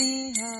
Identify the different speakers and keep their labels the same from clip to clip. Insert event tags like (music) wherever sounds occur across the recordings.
Speaker 1: Radha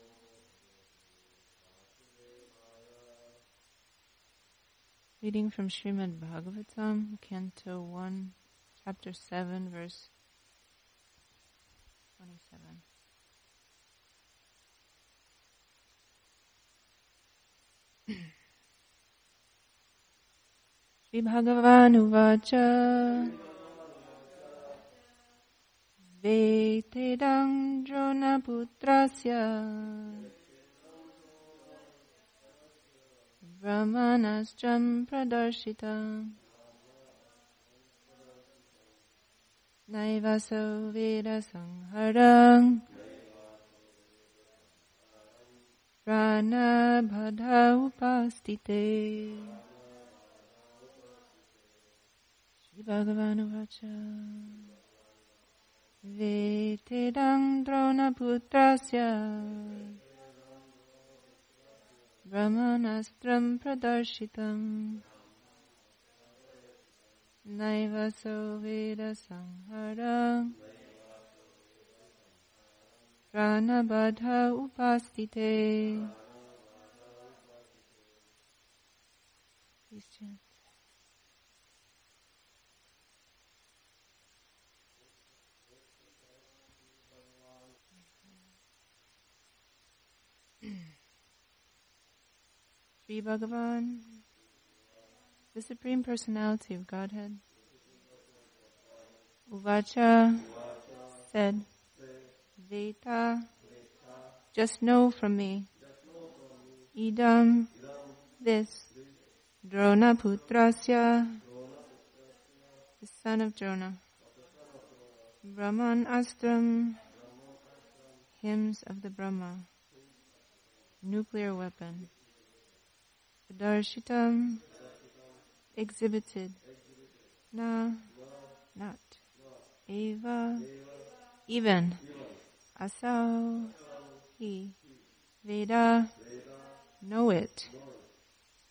Speaker 1: Reading from Srimad Bhagavatam, Canto 1, Chapter 7, verse 27. (clears throat) Sri Bhagavanuvacha Vetedang Dronaputrasya Brahmanastram Pradarshita Naivaso Veda Sangharang Prana Bhadha Upastite Sri Bhagavanuvacha Vetedang Dronaputrasya Brahmanastram Pradarshitam Naivaso Veda Sangharang Pranabadha Upastite. Sri Bhagavan, the Supreme Personality of Godhead. Uvacha said, Veta, just know from me. Idam, this. Drona Putrasya, the son of Drona. Brahman Astram, hymns of the Brahma. Nuclear weapon. Darshitam, exhibited. Na, not. Eva, even. Asau, he. Veda, know it.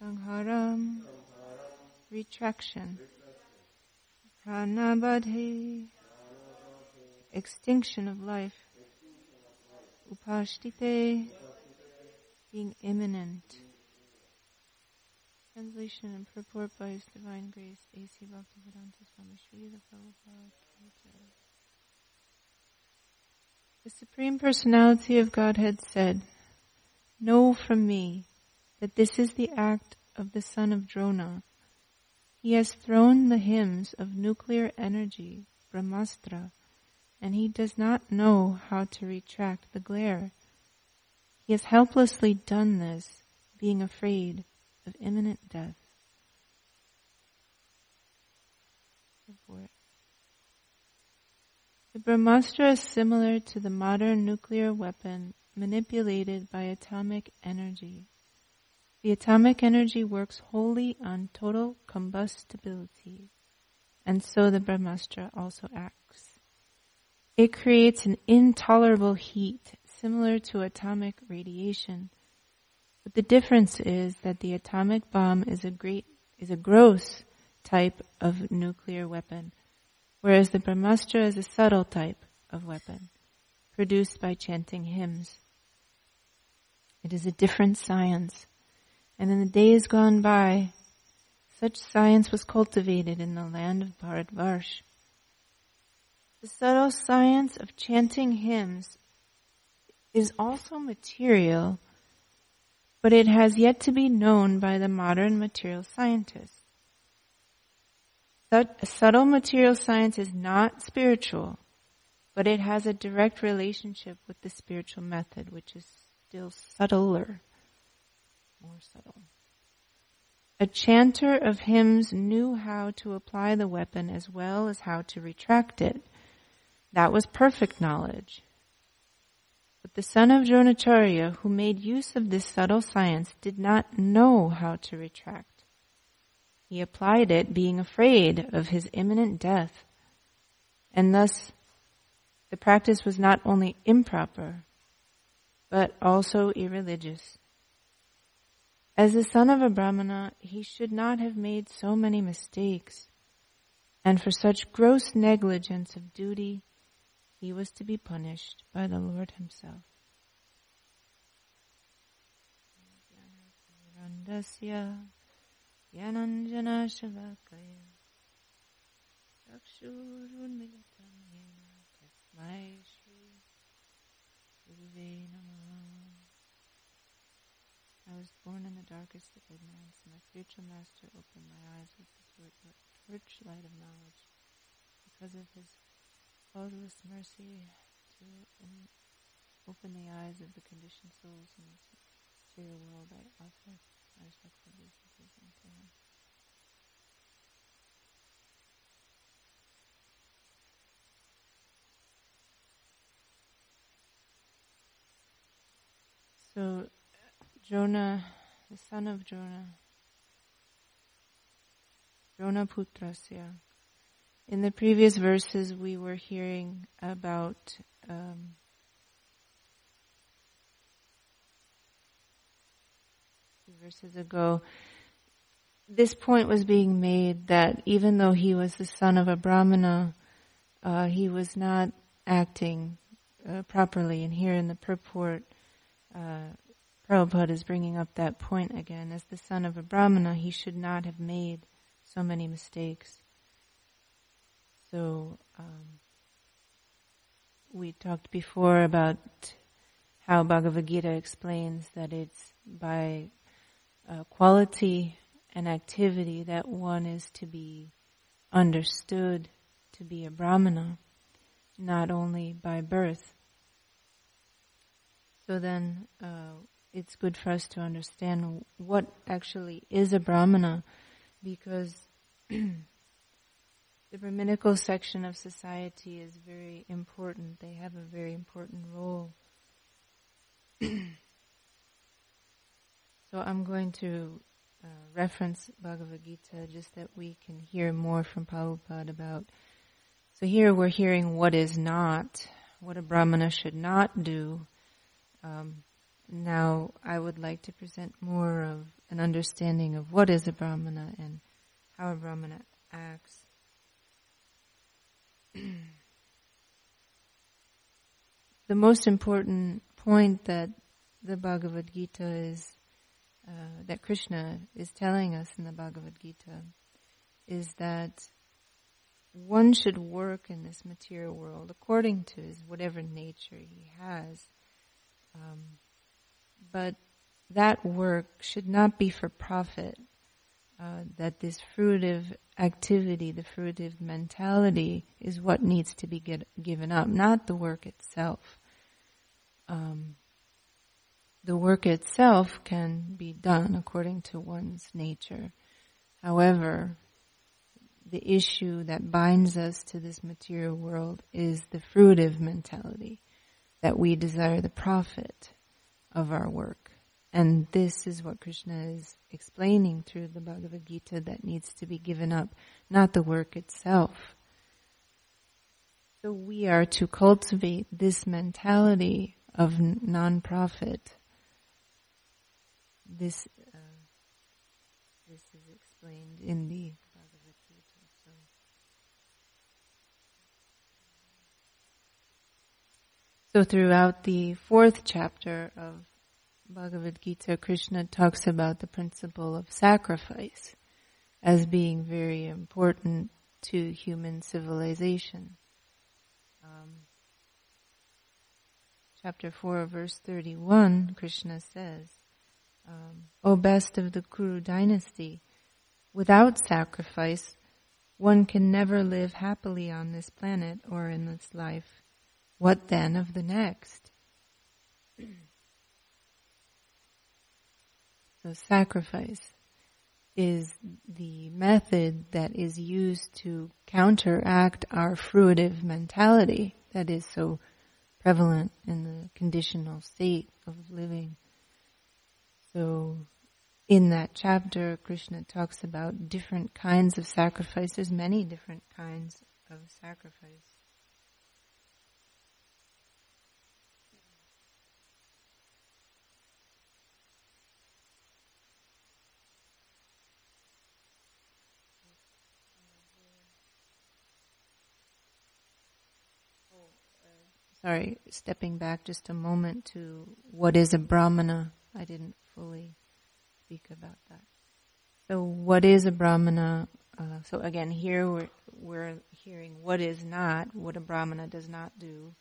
Speaker 1: Sangharam, retraction. Pranabadhe, extinction of life. Upashtite, being imminent. Translation and purport by His Divine Grace, A.C. Bhaktivedanta Swami Srila Prabhupada. The Supreme Personality of Godhead said, Know from me that this is the act of the son of Drona. He has thrown the hymns of nuclear energy, Brahmastra, and he does not know how to retract the glare. He has helplessly done this, being afraid of imminent death. The Brahmastra is similar to the modern nuclear weapon manipulated by atomic energy. The atomic energy works wholly on total combustibility, and so the Brahmastra also acts. It creates an intolerable heat similar to atomic radiation, but the difference is that the atomic bomb is a great, is a gross type of nuclear weapon, whereas the Brahmastra is a subtle type of weapon, produced by chanting hymns. It is a different science, and in the days gone by, such science was cultivated in the land of Bharatvarsh. The subtle science of chanting hymns is also material but it has yet to be known by the modern material scientist. Subtle material science is not spiritual, but it has a direct relationship with the spiritual method, which is still subtler, more subtle. A chanter of hymns knew how to apply the weapon as well as how to retract it. That was perfect knowledge. But the son of Dronacharya, who made use of this subtle science, did not know how to retract. He applied it being afraid of his imminent death. And thus, the practice was not only improper, but also irreligious. As the son of a Brahmana, he should not have made so many mistakes. And for such gross negligence of duty, he was to be punished by the Lord himself. I was born in the darkest of ignorance, and my spiritual master opened my eyes with the torchlight of knowledge. Because of his causeless mercy to um, open the eyes of the conditioned souls in this material world, I offer my respectful obeisances unto him. So, Drona, the son of Jonah, Drona Putrasya, in the previous verses, we were hearing about um, verses ago this point was being made that even though he was the son of a brahmana, uh, he was not acting uh, properly. And here in the purport, uh, Prabhupada is bringing up that point again. As the son of a brahmana, he should not have made so many mistakes. So, um, we talked before about how Bhagavad Gita explains that it's by uh, quality and activity that one is to be understood to be a brahmana, not only by birth. So then, uh, it's good for us to understand what actually is a brahmana, because (clears throat) the Brahminical section of society is very important. They have a very important role. so I'm going to uh, reference Bhagavad Gita just that we can hear more from Prabhupada about. So here we're hearing what is not, what a brahmana should not do. Um, now I would like to present more of an understanding of what is a brahmana and how a brahmana acts. (clears throat) the most important point that the Bhagavad Gita is uh, that Krishna is telling us in the Bhagavad Gita is that one should work in this material world according to his whatever nature he has. Um, but that work should not be for profit. Uh, that this fruitive activity, the fruitive mentality, is what needs to be get, given up, not the work itself. Um, the work itself can be done according to one's nature. However, the issue that binds us to this material world is the fruitive mentality, that we desire the profit of our work. And this is what Krishna is explaining through the Bhagavad Gita that needs to be given up, not the work itself. So we are to cultivate this mentality of non-profit this uh, this is explained in the Bhagavad Gita. So. so throughout the fourth chapter of Bhagavad Gita, Krishna talks about the principle of sacrifice as being very important to human civilization. Um, chapter 4, verse 31, Krishna says, um, O best of the Kuru dynasty, without sacrifice, one can never live happily on this planet or in this life. What then of the next? So sacrifice is the method that is used to counteract our fruitive mentality that is so prevalent in the conditional state of living. So in that chapter, Krishna talks about different kinds of sacrifice. There's many different kinds of sacrifice. Sorry, stepping back just a moment to what is a brahmana. I didn't fully speak about that. So, what is a brahmana? Uh, so again, here we're we're hearing what is not, what a brahmana does not do.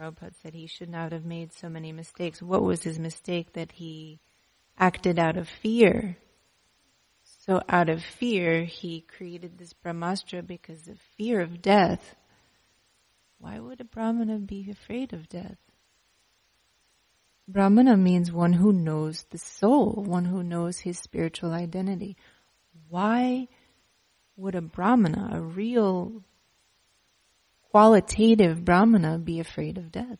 Speaker 1: Prabhupada said he should not have made so many mistakes. What was his mistake? That he acted out of fear. So out of fear, he created this brahmastra because of fear of death. Why would a brahmana be afraid of death? Brahmana means one who knows the soul, one who knows his spiritual identity. Why would a Brahmana, a real qualitative Brahmana, be afraid of death?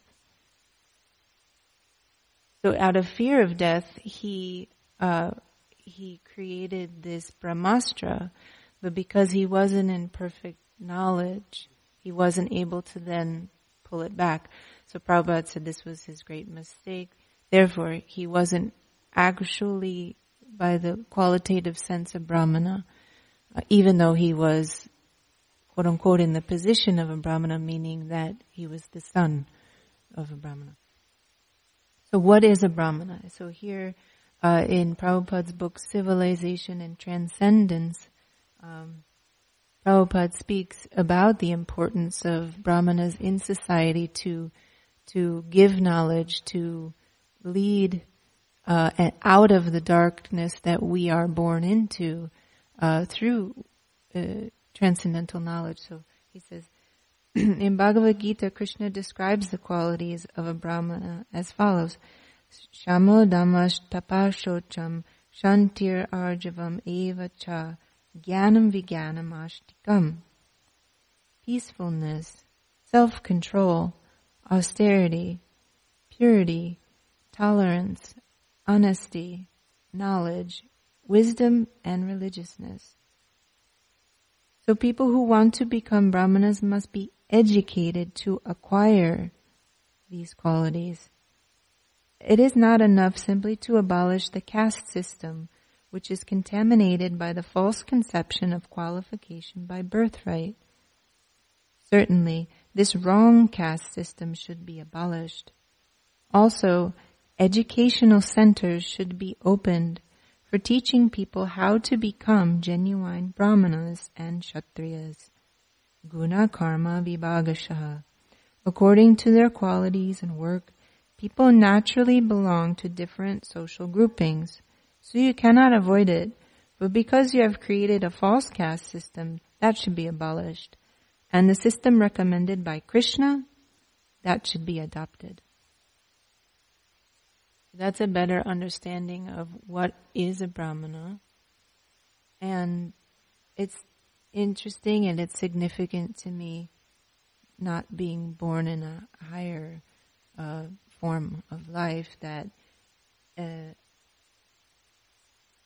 Speaker 1: So out of fear of death, he, uh, he created this Brahmastra, but because he wasn't in perfect knowledge, he wasn't able to then pull it back. So Prabhupada said this was his great mistake. Therefore, he wasn't actually by the qualitative sense of Brahmana, uh, even though he was, quote unquote, in the position of a Brahmana, meaning that he was the son of a Brahmana. So what is a Brahmana? So here, uh, in Prabhupada's book, Civilization and Transcendence, um, Prabhupada speaks about the importance of brahmanas in society to to give knowledge, to lead uh, out of the darkness that we are born into uh, through uh, transcendental knowledge. So he says, (clears throat) in Bhagavad Gita, Krishna describes the qualities of a brahmana as follows: Shamo damash tapashocham shantir arjavam eva cha Jnanam Vijnanam Ashtikam. Peacefulness, self-control, austerity, purity, tolerance, honesty, knowledge, wisdom, and religiousness. So people who want to become brahmanas must be educated to acquire these qualities. It is not enough simply to abolish the caste system which is contaminated by the false conception of qualification by birthright. Certainly, this wrong caste system should be abolished. Also, educational centers should be opened for teaching people how to become genuine brahmanas and kshatriyas. Guna karma vibhagashaha. According to their qualities and work, people naturally belong to different social groupings. So you cannot avoid it. But because you have created a false caste system, that should be abolished. And the system recommended by Krishna, that should be adopted. That's a better understanding of what is a Brahmana. And it's interesting and it's significant to me not being born in a higher uh, form of life that uh,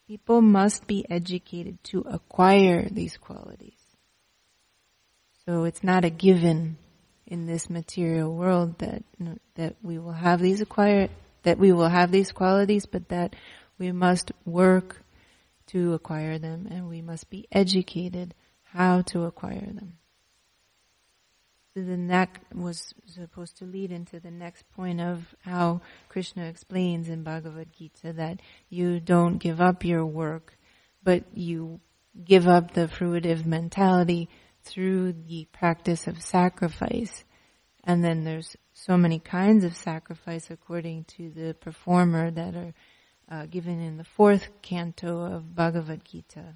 Speaker 1: People must be educated to acquire these qualities. So it's not a given in this material world that that we will have these acquire that we will have these qualities, but that we must work to acquire them and we must be educated how to acquire them then that was supposed to lead into the next point of how Krishna explains in Bhagavad Gita that you don't give up your work, but you give up the fruitive mentality through the practice of sacrifice. And then there's so many kinds of sacrifice according to the performer that are uh, given in the fourth canto of Bhagavad Gita.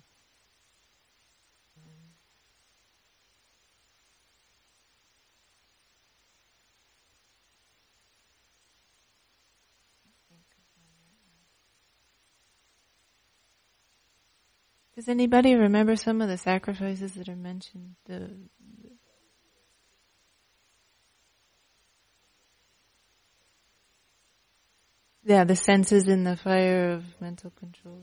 Speaker 1: Does anybody remember some of the sacrifices that are mentioned? The, yeah, the senses in the fire of mental control.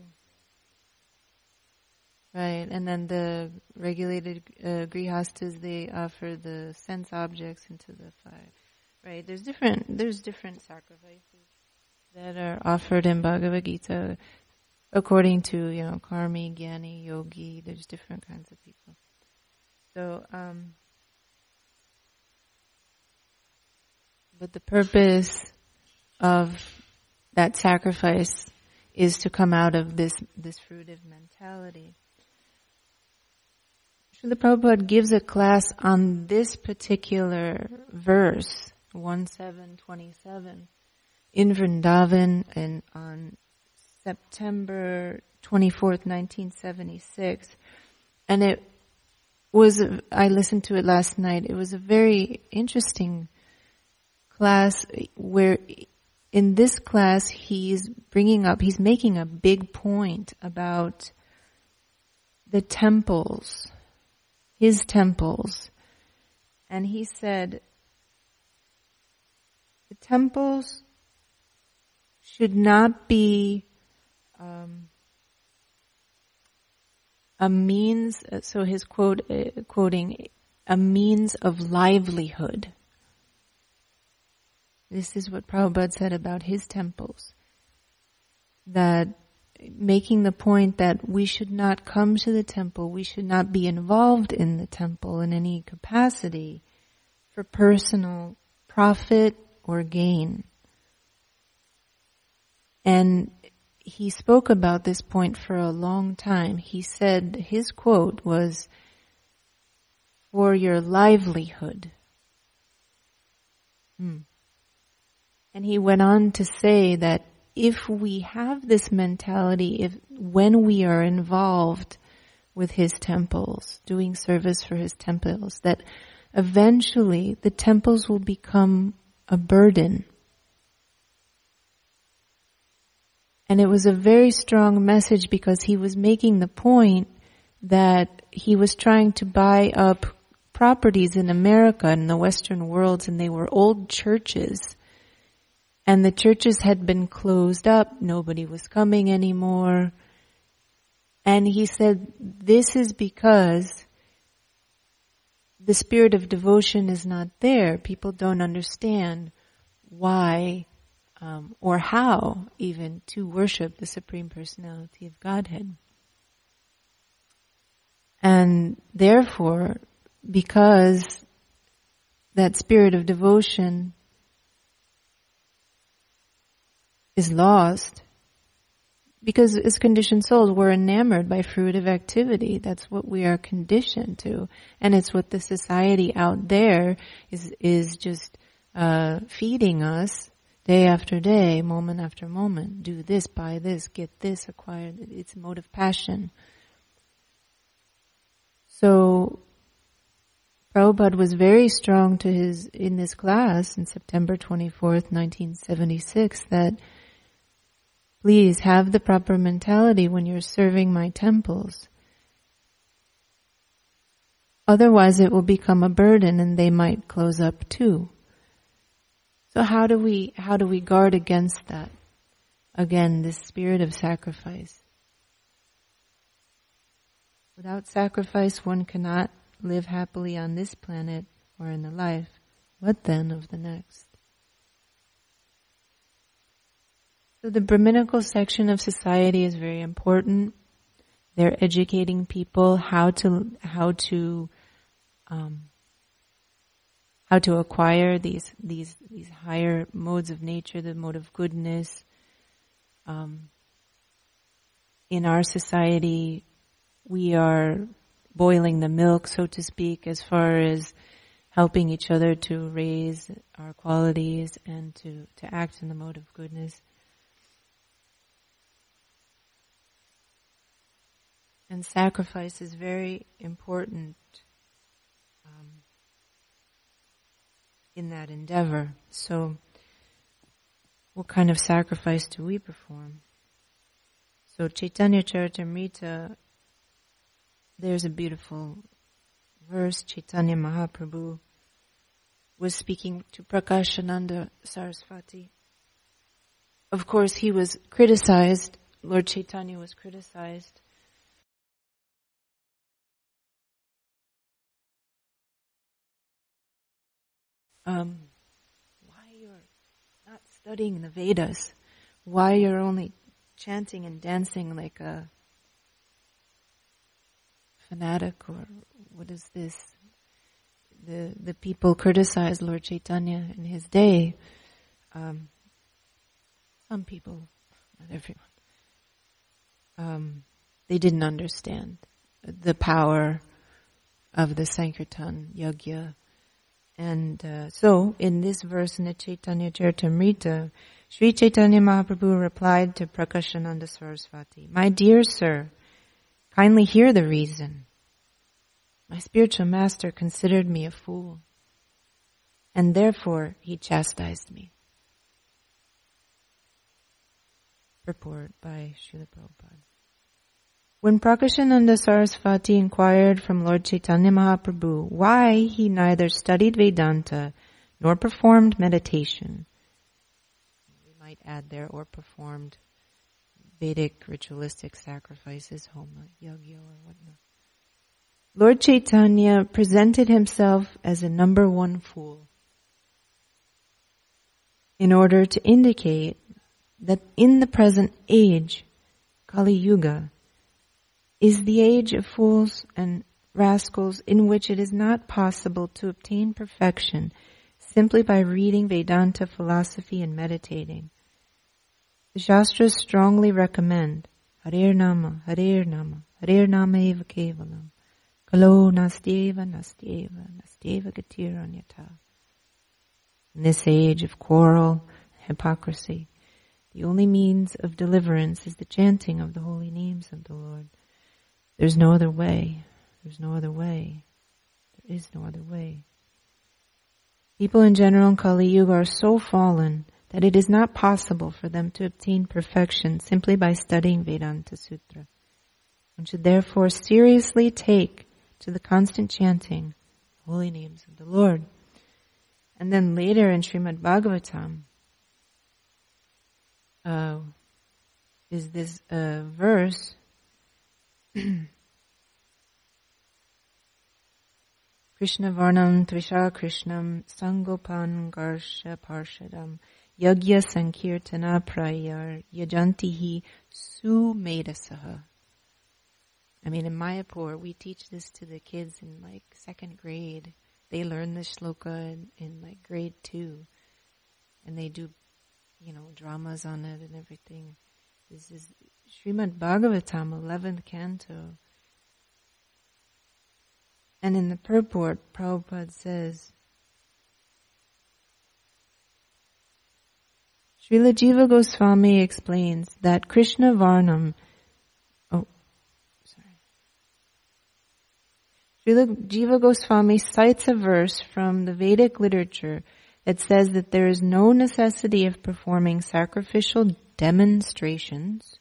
Speaker 1: Right, and then the regulated uh, grihastas, they offer the sense objects into the fire. Right, there's different, there's different sacrifices that are offered in Bhagavad Gita according to you know karmi, gyani, yogi. There's different kinds of people. So, um, but the purpose of that sacrifice is to come out of this this fruitive mentality. Srila Prabhupada gives a class on this particular verse, 1727, in Vrindavan and on September 24th, 1976. And it was, I listened to it last night. It was a very interesting class where in this class he's bringing up, he's making a big point about the temples, his temples. And he said, the temples should not be um, a means, uh, so his quote, uh, quoting, a means of livelihood. This is what Prabhupada said about his temples. That making the point that we should not come to the temple, we should not be involved in the temple in any capacity for personal profit or gain. And he spoke about this point for a long time. He said his quote was, for your livelihood. Hmm. And he went on to say that if we have this mentality, if when we are involved with his temples, doing service for his temples, that eventually the temples will become a burden. And it was a very strong message because he was making the point that he was trying to buy up properties in America and the Western worlds and they were old churches. And the churches had been closed up. Nobody was coming anymore. And he said, this is because the spirit of devotion is not there. People don't understand why um, or how even to worship the Supreme Personality of Godhead. And therefore, because that spirit of devotion is lost, because as conditioned souls, we're enamored by fruitive activity. That's what we are conditioned to. And it's what the society out there is, is just, uh, feeding us day after day, moment after moment. Do this, buy this, get this, acquire. It's of passion. So, Prabhupada was very strong to his, in this class in September 24th, 1976, that Please have the proper mentality when you're serving my temples. Otherwise it will become a burden and they might close up too. So how do we, how do we guard against that? Again, this spirit of sacrifice. Without sacrifice, one cannot live happily on this planet or in the life. What then of the next? So the Brahminical section of society is very important. They're educating people how to how to um, how to acquire these these these higher modes of nature, the mode of goodness. Um, in our society, we are boiling the milk, so to speak, as far as helping each other to raise our qualities and to, to act in the mode of goodness. And sacrifice is very important um, in that endeavor. So, what kind of sacrifice do we perform? So, Chaitanya Charitamrita, there's a beautiful verse. Chaitanya Mahaprabhu was speaking to Prakashananda Sarasvati. Of course, he was criticized. Lord Chaitanya was criticized um, why you're not studying the Vedas, why you're only chanting and dancing like a fanatic or what is this? The the people criticized Lord Chaitanya in his day. Um, some people, not everyone. Um, they didn't understand the power of the Sankirtan Yajna and uh, so, in this verse in the Chaitanya Charitamrita, Sri Chaitanya Mahaprabhu replied to Prakashananda Sarasvati, My dear sir, kindly hear the reason. My spiritual master considered me a fool, and therefore he chastised me. Purport by Srila Prabhupada. When Prakashananda Sarasvati inquired from Lord Chaitanya Mahaprabhu why he neither studied Vedanta nor performed meditation, we might add there, or performed Vedic ritualistic sacrifices, homa, yajna, or whatnot. Lord Chaitanya presented himself as a number one fool in order to indicate that in the present age, Kali Yuga, is the age of fools and rascals in which it is not possible to obtain perfection simply by reading Vedanta philosophy and meditating. The Shastras strongly recommend Harir Nama, Harir Nama, Harir Nama Eva Kevalam, Kalo Nastyeva, Nastyeva, Gatiranyata. In this age of quarrel hypocrisy, the only means of deliverance is the chanting of the holy names of the Lord. There's no other way. There's no other way. There is no other way. People in general in Kali Yuga are so fallen that it is not possible for them to obtain perfection simply by studying Vedanta Sutra. One should therefore seriously take to the constant chanting holy names of the Lord. And then later in Srimad Bhagavatam uh, is this uh, verse (clears throat) Krishna Varnam Tvisha Krishnam Sangopan Garsha Parshadam Yagya Sankirtana Prayar Yajantihi Sumedhasaha. I mean, in Mayapur, we teach this to the kids in like second grade. They learn this shloka in, in like grade two. And they do, you know, dramas on it and everything. This is Srimad Bhagavatam, 11th canto. And in the purport, Prabhupada says, Srila Jiva Goswami explains that Krishna Varnam, oh, sorry. Srila Jiva Goswami cites a verse from the Vedic literature that says that there is no necessity of performing sacrificial demonstrations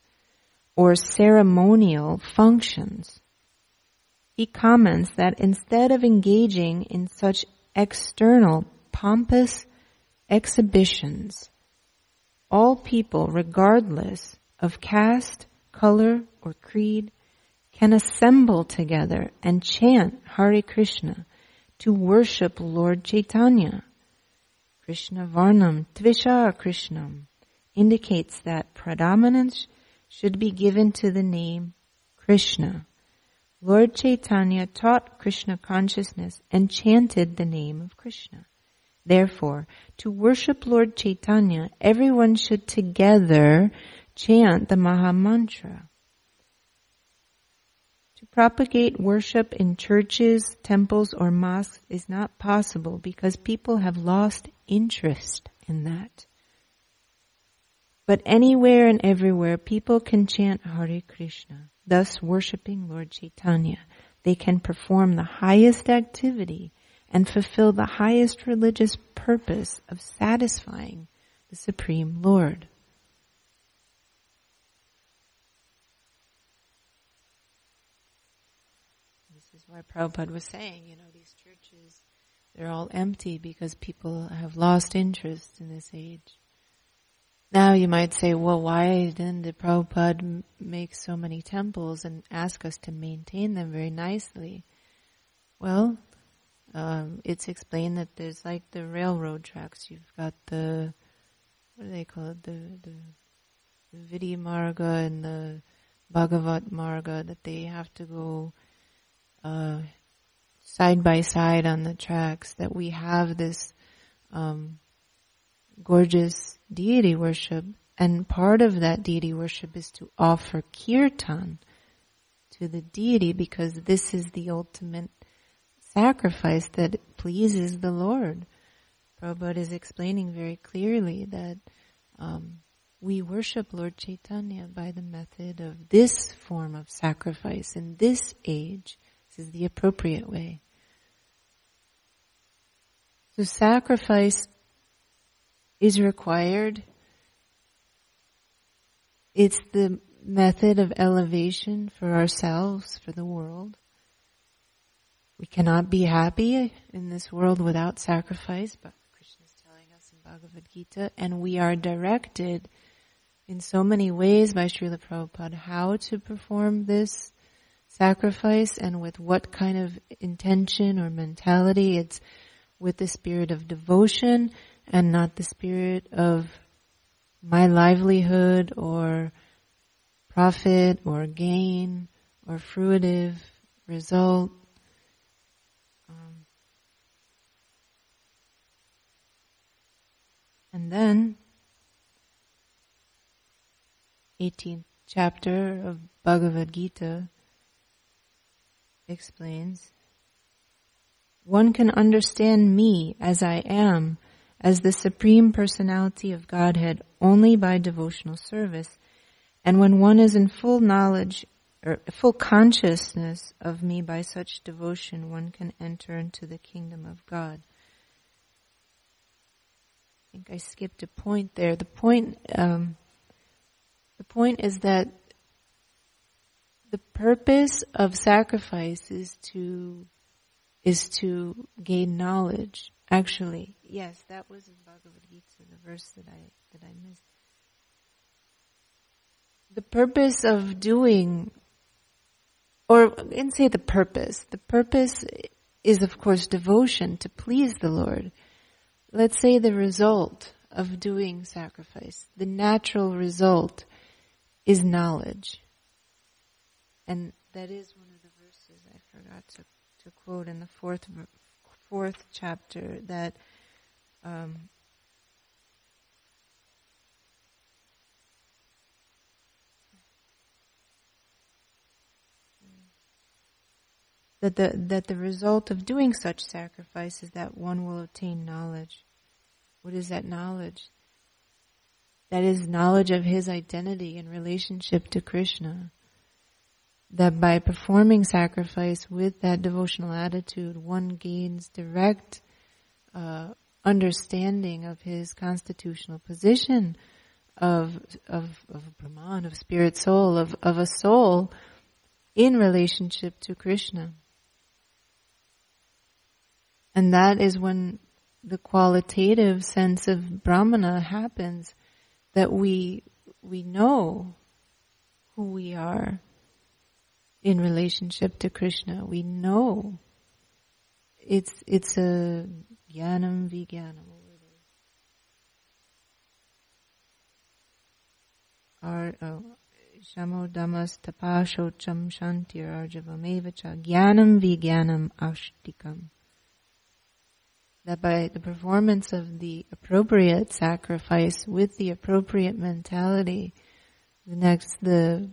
Speaker 1: or ceremonial functions he comments that instead of engaging in such external, pompous exhibitions, all people, regardless of caste, color, or creed, can assemble together and chant Hare Krishna to worship Lord Chaitanya. Krishna Varnam Tvisha Krishnam indicates that predominance should be given to the name Krishna. Lord Chaitanya taught Krishna consciousness and chanted the name of Krishna. Therefore, to worship Lord Chaitanya, everyone should together chant the Maha Mantra. To propagate worship in churches, temples, or mosques is not possible because people have lost interest in that. But anywhere and everywhere, people can chant Hare Krishna thus worshiping Lord Chaitanya. They can perform the highest activity and fulfill the highest religious purpose of satisfying the Supreme Lord. This is why Prabhupada was saying, you know, these churches, they're all empty because people have lost interest in this age. Now you might say, well, why didn't the Prabhupada make so many temples and ask us to maintain them very nicely? Well, um, it's explained that there's like the railroad tracks. You've got the, what do they call it? The, the, the Marga and the Bhagavat Marga that they have to go, uh, side by side on the tracks, that we have this, um, gorgeous deity worship. And part of that deity worship is to offer kirtan to the deity because this is the ultimate sacrifice that pleases the Lord. Prabhupada is explaining very clearly that um, we worship Lord Chaitanya by the method of this form of sacrifice in this age. This is the appropriate way. So sacrifice is required. It's the method of elevation for ourselves, for the world. We cannot be happy in this world without sacrifice, but Krishna is telling us in Bhagavad Gita, and we are directed in so many ways by Srila Prabhupada how to perform this sacrifice and with what kind of intention or mentality. It's with the spirit of devotion and not the spirit of my livelihood or profit or gain or fruitive result. Um, and then, 18th chapter of Bhagavad Gita explains, one can understand me as I am, as the Supreme Personality of Godhead only by devotional service. And when one is in full knowledge or full consciousness of me by such devotion, one can enter into the kingdom of God. I think I skipped a point there. The point, um, the point is that the purpose of sacrifice is to is to gain knowledge. Actually, yes, that was in Bhagavad Gita, the verse that I that I missed. The purpose of doing, or I didn't say the purpose. The purpose is, of course, devotion to please the Lord. Let's say the result of doing sacrifice, the natural result is knowledge. And that is one of the verses I forgot to, to quote in the fourth fourth chapter that um, that the that the result of doing such sacrifice is that one will obtain knowledge. What is that knowledge? That is knowledge of his identity in relationship to Krishna that by performing sacrifice with that devotional attitude, one gains direct uh, understanding of his constitutional position of of of Brahman, of spirit soul, of of a soul in relationship to Krishna. And that is when the qualitative sense of Brahmana happens, that we we know who we are in relationship to Krishna. We know it's it's a uh, jnanam vijnanam. astikyam. That by the performance of the appropriate sacrifice with the appropriate mentality, the next the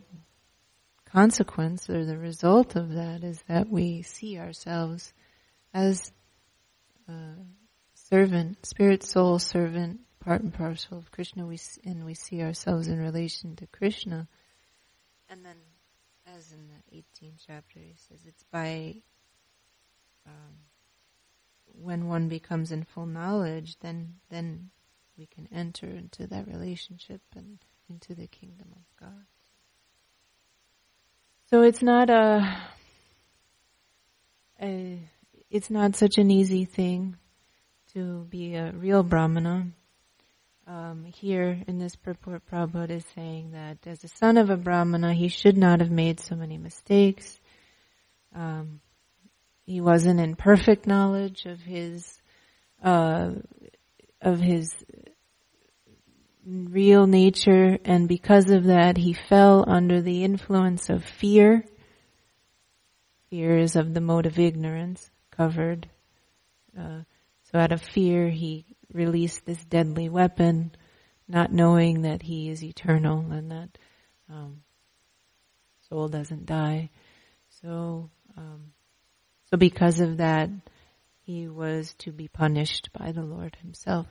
Speaker 1: consequence or the result of that is that we see ourselves as a servant, spirit, soul, servant, part and parcel of Krishna, we, and we see ourselves in relation to Krishna. And then, as in the 18th chapter, he says it's by um, when one becomes in full knowledge, then then we can enter into that relationship and into the kingdom of God. So it's not a, a, it's not such an easy thing to be a real brahmana. Um, here in this purport, Prabhupada is saying that as a son of a brahmana, he should not have made so many mistakes. Um, he wasn't in perfect knowledge of his uh, of his real nature, and because of that, he fell under the influence of fear. Fear is of the mode of ignorance, covered. Uh, so out of fear, he released this deadly weapon, not knowing that he is eternal and that um, soul doesn't die. So, um, so because of that, he was to be punished by the Lord himself.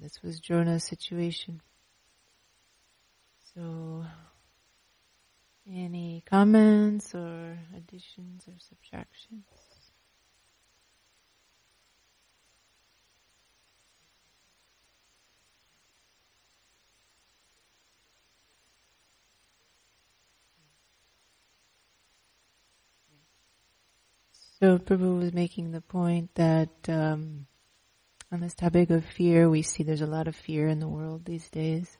Speaker 1: This was Jonah's situation. So, any comments or additions or subtractions? So Prabhu was making the point that um, on this topic of fear, we see there's a lot of fear in the world these days,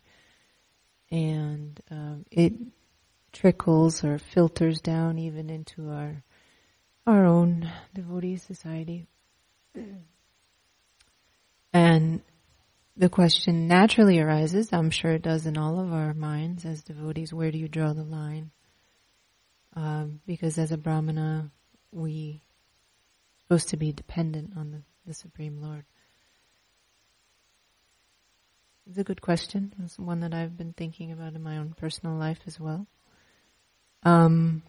Speaker 1: and um, it trickles or filters down even into our our own devotee society. and the question naturally arises, I'm sure it does in all of our minds as devotees, where do you draw the line? Um, because as a brahmana, we supposed to be dependent on the, the Supreme Lord. It's a good question. It's one that I've been thinking about in my own personal life as well. Um,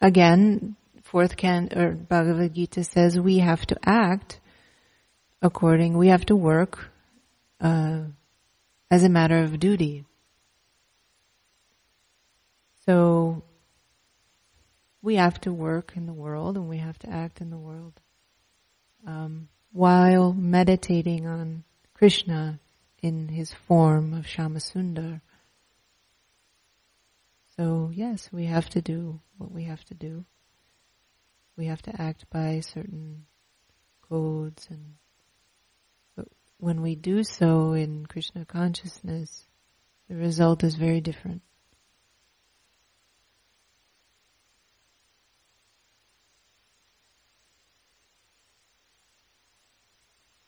Speaker 1: again, fourth can or Bhagavad Gita says we have to act according. We have to work uh, as a matter of duty. So we have to work in the world and we have to act in the world um, while meditating on Krishna in his form of Shyamasundar. So yes, we have to do what we have to do. We have to act by certain codes and but when we do so in Krishna consciousness, the result is very different.